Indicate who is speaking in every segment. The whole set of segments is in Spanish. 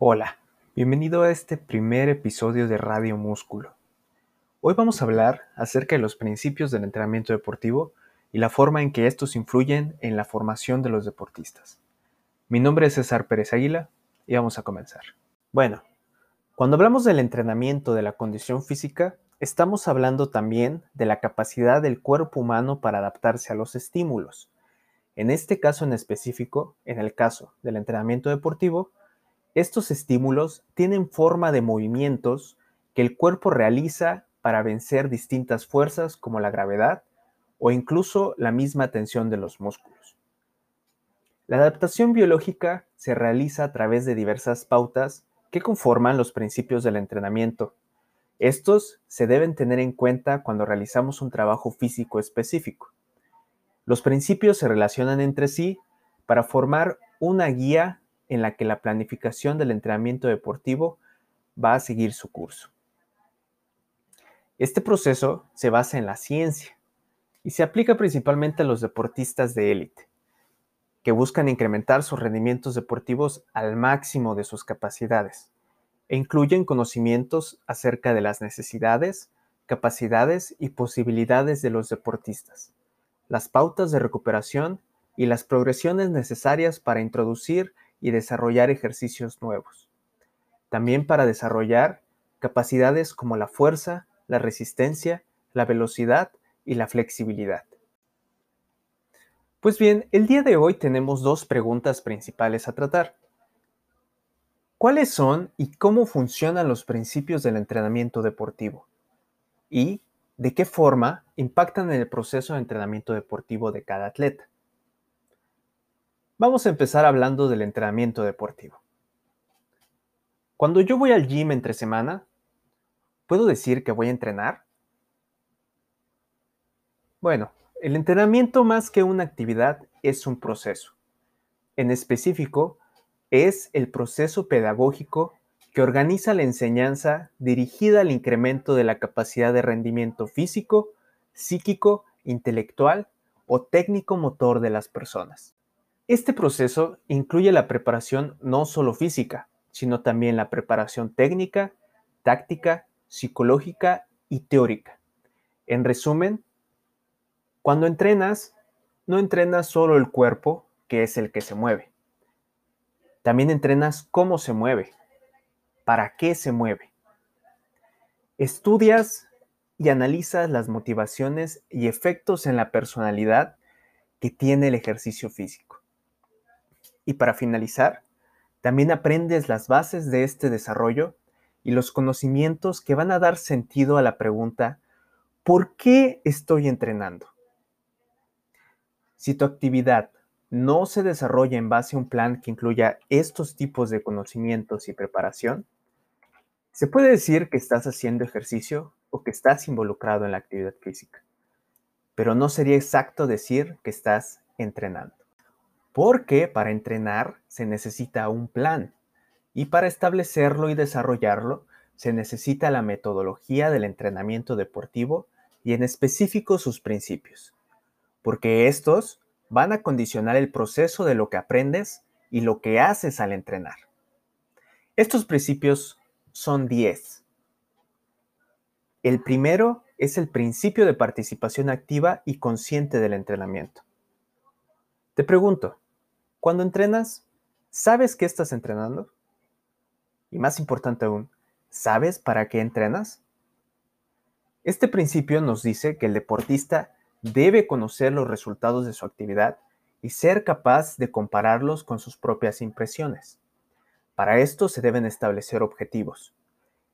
Speaker 1: Hola, bienvenido a este primer episodio de Radio Músculo. Hoy vamos a hablar acerca de los principios del entrenamiento deportivo y la forma en que estos influyen en la formación de los deportistas. Mi nombre es César Pérez Águila y vamos a comenzar. Bueno, cuando hablamos del entrenamiento de la condición física, estamos hablando también de la capacidad del cuerpo humano para adaptarse a los estímulos. En este caso en específico, en el caso del entrenamiento deportivo, estos estímulos tienen forma de movimientos que el cuerpo realiza para vencer distintas fuerzas como la gravedad o incluso la misma tensión de los músculos. La adaptación biológica se realiza a través de diversas pautas que conforman los principios del entrenamiento. Estos se deben tener en cuenta cuando realizamos un trabajo físico específico. Los principios se relacionan entre sí para formar una guía en la que la planificación del entrenamiento deportivo va a seguir su curso. Este proceso se basa en la ciencia y se aplica principalmente a los deportistas de élite, que buscan incrementar sus rendimientos deportivos al máximo de sus capacidades e incluyen conocimientos acerca de las necesidades, capacidades y posibilidades de los deportistas, las pautas de recuperación y las progresiones necesarias para introducir y desarrollar ejercicios nuevos. También para desarrollar capacidades como la fuerza, la resistencia, la velocidad y la flexibilidad. Pues bien, el día de hoy tenemos dos preguntas principales a tratar. ¿Cuáles son y cómo funcionan los principios del entrenamiento deportivo? ¿Y de qué forma impactan en el proceso de entrenamiento deportivo de cada atleta? Vamos a empezar hablando del entrenamiento deportivo. Cuando yo voy al gym entre semana, ¿puedo decir que voy a entrenar? Bueno, el entrenamiento más que una actividad es un proceso. En específico, es el proceso pedagógico que organiza la enseñanza dirigida al incremento de la capacidad de rendimiento físico, psíquico, intelectual o técnico-motor de las personas. Este proceso incluye la preparación no solo física, sino también la preparación técnica, táctica, psicológica y teórica. En resumen, cuando entrenas, no entrenas solo el cuerpo, que es el que se mueve. También entrenas cómo se mueve, para qué se mueve. Estudias y analizas las motivaciones y efectos en la personalidad que tiene el ejercicio físico. Y para finalizar, también aprendes las bases de este desarrollo y los conocimientos que van a dar sentido a la pregunta, ¿por qué estoy entrenando? Si tu actividad no se desarrolla en base a un plan que incluya estos tipos de conocimientos y preparación, se puede decir que estás haciendo ejercicio o que estás involucrado en la actividad física, pero no sería exacto decir que estás entrenando porque para entrenar se necesita un plan y para establecerlo y desarrollarlo se necesita la metodología del entrenamiento deportivo y en específico sus principios, porque estos van a condicionar el proceso de lo que aprendes y lo que haces al entrenar. Estos principios son 10. El primero es el principio de participación activa y consciente del entrenamiento. Te pregunto, cuando entrenas, ¿sabes qué estás entrenando? Y más importante aún, ¿sabes para qué entrenas? Este principio nos dice que el deportista debe conocer los resultados de su actividad y ser capaz de compararlos con sus propias impresiones. Para esto se deben establecer objetivos.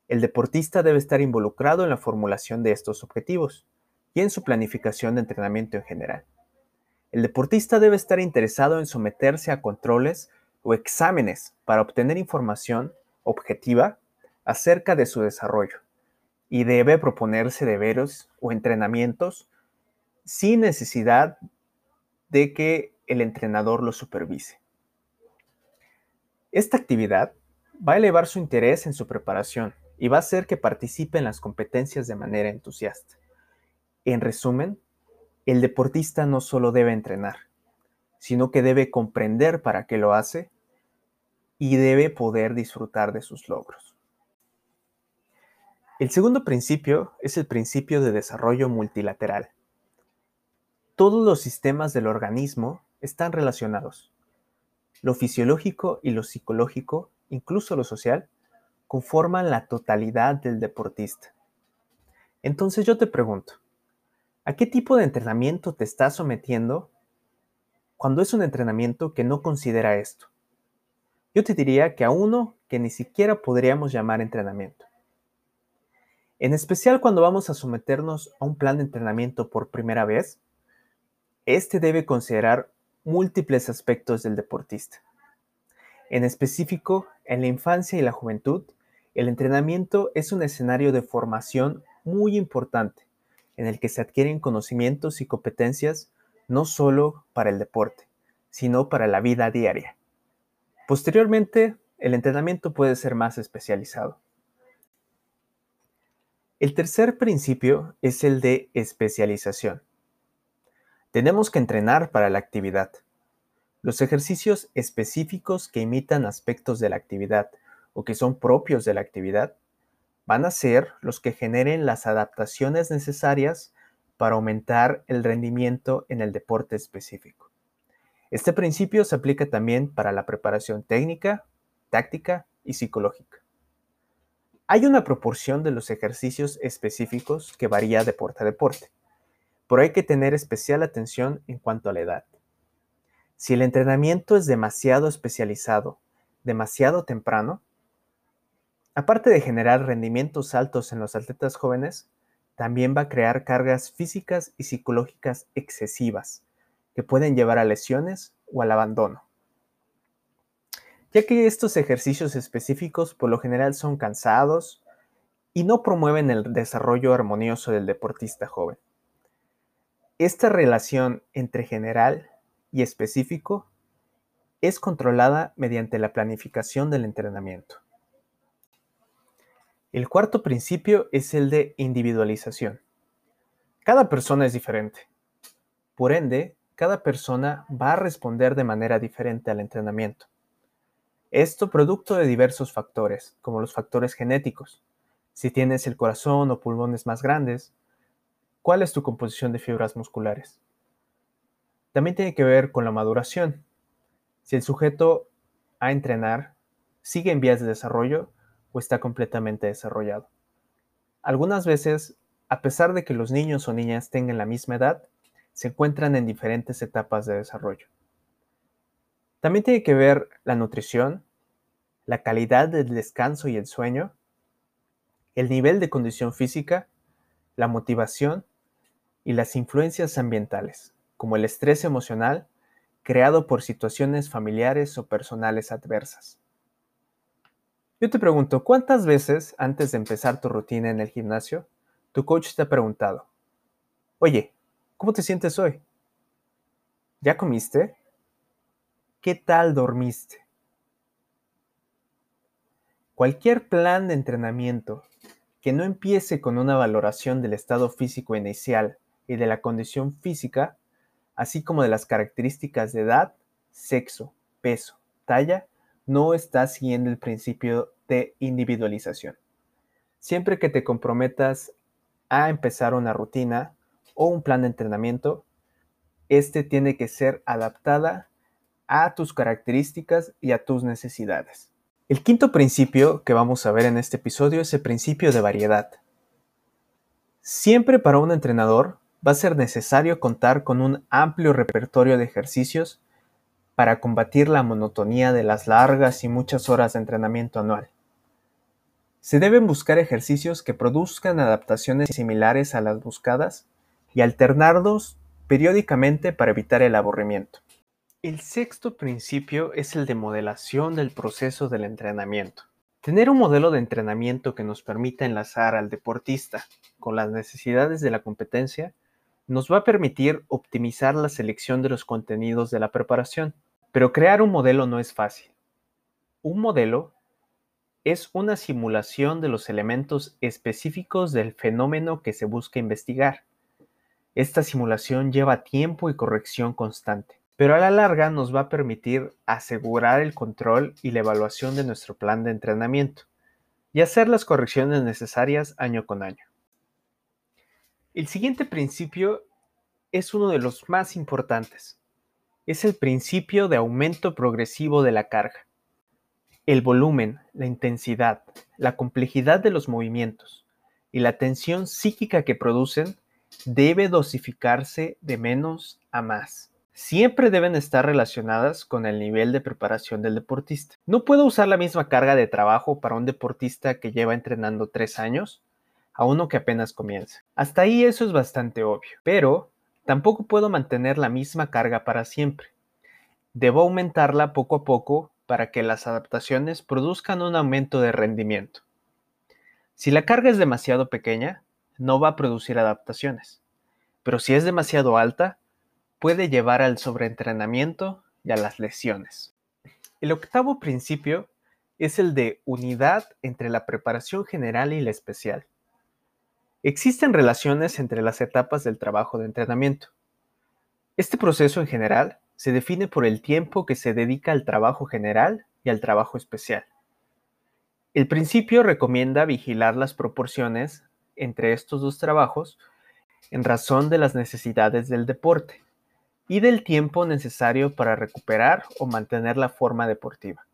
Speaker 1: El deportista debe estar involucrado en la formulación de estos objetivos y en su planificación de entrenamiento en general. El deportista debe estar interesado en someterse a controles o exámenes para obtener información objetiva acerca de su desarrollo y debe proponerse deberes o entrenamientos sin necesidad de que el entrenador lo supervise. Esta actividad va a elevar su interés en su preparación y va a hacer que participe en las competencias de manera entusiasta. En resumen, el deportista no solo debe entrenar, sino que debe comprender para qué lo hace y debe poder disfrutar de sus logros. El segundo principio es el principio de desarrollo multilateral. Todos los sistemas del organismo están relacionados. Lo fisiológico y lo psicológico, incluso lo social, conforman la totalidad del deportista. Entonces yo te pregunto, ¿a qué tipo de entrenamiento te estás sometiendo cuando es un entrenamiento que no considera esto? Yo te diría que a uno que ni siquiera podríamos llamar entrenamiento. En especial cuando vamos a someternos a un plan de entrenamiento por primera vez, este debe considerar múltiples aspectos del deportista. En específico, en la infancia y la juventud, el entrenamiento es un escenario de formación muy importante en el que se adquieren conocimientos y competencias no solo para el deporte, sino para la vida diaria. Posteriormente, el entrenamiento puede ser más especializado. El tercer principio es el de especialización. Tenemos que entrenar para la actividad. Los ejercicios específicos que imitan aspectos de la actividad o que son propios de la actividad van a ser los que generen las adaptaciones necesarias para aumentar el rendimiento en el deporte específico. Este principio se aplica también para la preparación técnica, táctica y psicológica. Hay una proporción de los ejercicios específicos que varía de deporte a deporte, pero hay que tener especial atención en cuanto a la edad. Si el entrenamiento es demasiado especializado, demasiado temprano, aparte de generar rendimientos altos en los atletas jóvenes, también va a crear cargas físicas y psicológicas excesivas que pueden llevar a lesiones o al abandono. Ya que estos ejercicios específicos por lo general son cansados y no promueven el desarrollo armonioso del deportista joven. Esta relación entre general y específico es controlada mediante la planificación del entrenamiento. El cuarto principio es el de individualización. Cada persona es diferente. Por ende, cada persona va a responder de manera diferente al entrenamiento. Esto producto de diversos factores, como los factores genéticos. Si tienes el corazón o pulmones más grandes, ¿cuál es tu composición de fibras musculares? También tiene que ver con la maduración. Si el sujeto a entrenar sigue en vías de desarrollo, o está completamente desarrollado. Algunas veces, a pesar de que los niños o niñas tengan la misma edad, se encuentran en diferentes etapas de desarrollo. También tiene que ver la nutrición, la calidad del descanso y el sueño, el nivel de condición física, la motivación y las influencias ambientales, como el estrés emocional creado por situaciones familiares o personales adversas. Yo te pregunto, ¿cuántas veces antes de empezar tu rutina en el gimnasio, tu coach te ha preguntado, oye, ¿cómo te sientes hoy? ¿Ya comiste? ¿Qué tal dormiste? Cualquier plan de entrenamiento que no empiece con una valoración del estado físico inicial y de la condición física, así como de las características de edad, sexo, peso, talla, no estás siguiendo el principio de individualización. Siempre que te comprometas a empezar una rutina o un plan de entrenamiento, este tiene que ser adaptada a tus características y a tus necesidades. El quinto principio que vamos a ver en este episodio es el principio de variedad. Siempre para un entrenador va a ser necesario contar con un amplio repertorio de ejercicios para combatir la monotonía de las largas y muchas horas de entrenamiento anual. Se deben buscar ejercicios que produzcan adaptaciones similares a las buscadas y alternarlos periódicamente para evitar el aburrimiento. El sexto principio es el de modelación del proceso del entrenamiento. Tener un modelo de entrenamiento que nos permita enlazar al deportista con las necesidades de la competencia nos va a permitir optimizar la selección de los contenidos de la preparación. Pero crear un modelo no es fácil. Un modelo es una simulación de los elementos específicos del fenómeno que se busca investigar. Esta simulación lleva tiempo y corrección constante. pero a la larga nos va a permitir asegurar el control y la evaluación de nuestro plan de entrenamiento y hacer las correcciones necesarias año con año. El siguiente principio es uno de los más importantes. Es el principio de aumento progresivo de la carga. El volumen, la intensidad, la complejidad de los movimientos y la tensión psíquica que producen debe dosificarse de menos a más. Siempre deben estar relacionadas con el nivel de preparación del deportista. No puedo usar la misma carga de trabajo para un deportista que lleva entrenando tres años a uno que apenas comienza. Hasta ahí eso es bastante obvio, pero tampoco puedo mantener la misma carga para siempre. Debo aumentarla poco a poco para que las adaptaciones produzcan un aumento de rendimiento. Si la carga es demasiado pequeña, no va a producir adaptaciones, pero si es demasiado alta, puede llevar al sobreentrenamiento y a las lesiones. El octavo principio es el de unidad entre la preparación general y la especial. Existen relaciones entre las etapas del trabajo de entrenamiento. Este proceso en general se define por el tiempo que se dedica al trabajo general y al trabajo especial. El principio recomienda vigilar las proporciones entre estos dos trabajos en razón de las necesidades del deporte y del tiempo necesario para recuperar o mantener la forma deportiva.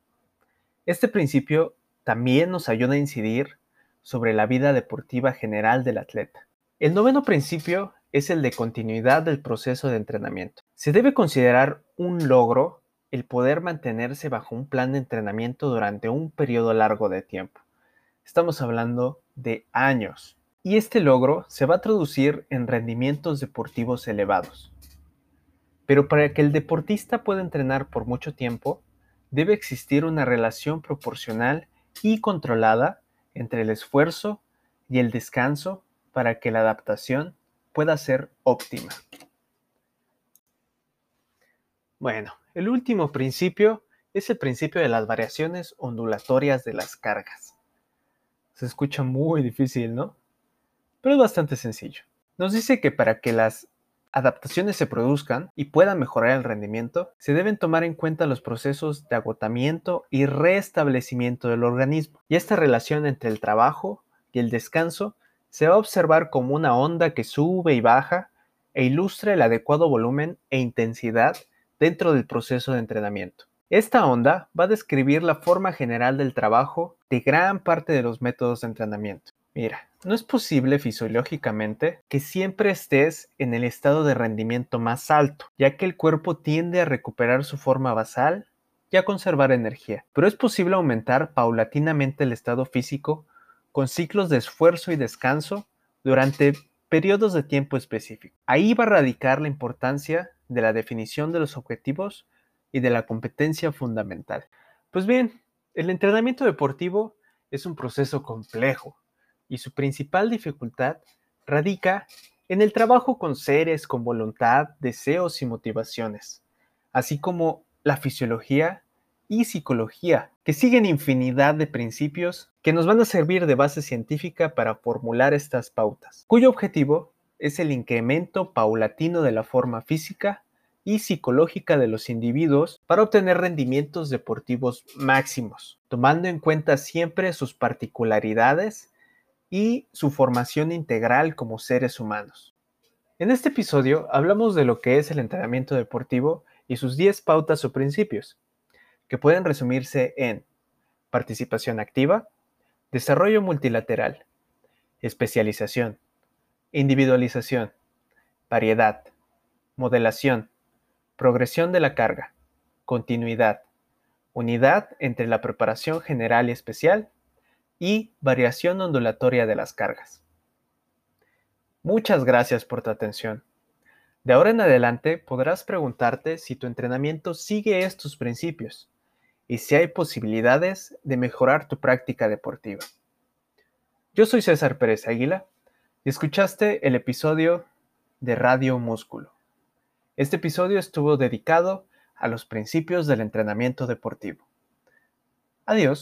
Speaker 1: Este principio también nos ayuda a incidir sobre la vida deportiva general del atleta. El noveno principio es el de continuidad del proceso de entrenamiento. Se debe considerar un logro el poder mantenerse bajo un plan de entrenamiento durante un periodo largo de tiempo. Estamos hablando de años. Y este logro se va a traducir en rendimientos deportivos elevados. Pero para que el deportista pueda entrenar por mucho tiempo, debe existir una relación proporcional y controlada entre el esfuerzo y el descanso para que la adaptación pueda ser óptima. Bueno, el último principio es el principio de las variaciones ondulatorias de las cargas. Se escucha muy difícil, ¿no? Pero es bastante sencillo. Nos dice que para que las adaptaciones se produzcan y puedan mejorar el rendimiento, se deben tomar en cuenta los procesos de agotamiento y restablecimiento del organismo. Y esta relación entre el trabajo y el descanso se va a observar como una onda que sube y baja e ilustra el adecuado volumen e intensidad dentro del proceso de entrenamiento. Esta onda va a describir la forma general del trabajo de gran parte de los métodos de entrenamiento. Mira, no es posible fisiológicamente que siempre estés en el estado de rendimiento más alto, ya que el cuerpo tiende a recuperar su forma basal y a conservar energía, pero es posible aumentar paulatinamente el estado físico con ciclos de esfuerzo y descanso durante periodos de tiempo específicos. Ahí va a radicar la importancia de la definición de los objetivos y de la competencia fundamental. Pues bien, el entrenamiento deportivo es un proceso complejo y su principal dificultad radica en el trabajo con seres con voluntad, deseos y motivaciones, así como la fisiología y psicología, que siguen infinidad de principios que nos van a servir de base científica para formular estas pautas, cuyo objetivo es el incremento paulatino de la forma física y psicológica de los individuos para obtener rendimientos deportivos máximos, tomando en cuenta siempre sus particularidades y su formación integral como seres humanos. En este episodio hablamos de lo que es el entrenamiento deportivo y sus 10 pautas o principios, que pueden resumirse en participación activa, desarrollo multilateral, especialización, individualización, variedad, modelación, progresión de la carga, continuidad, unidad entre la preparación general y especial y variación ondulatoria de las cargas. Muchas gracias por tu atención. De ahora en adelante podrás preguntarte si tu entrenamiento sigue estos principios y si hay posibilidades de mejorar tu práctica deportiva. Yo soy César Pérez Águila y escuchaste el episodio de Radio Músculo. Este episodio estuvo dedicado a los principios del entrenamiento deportivo. Adiós.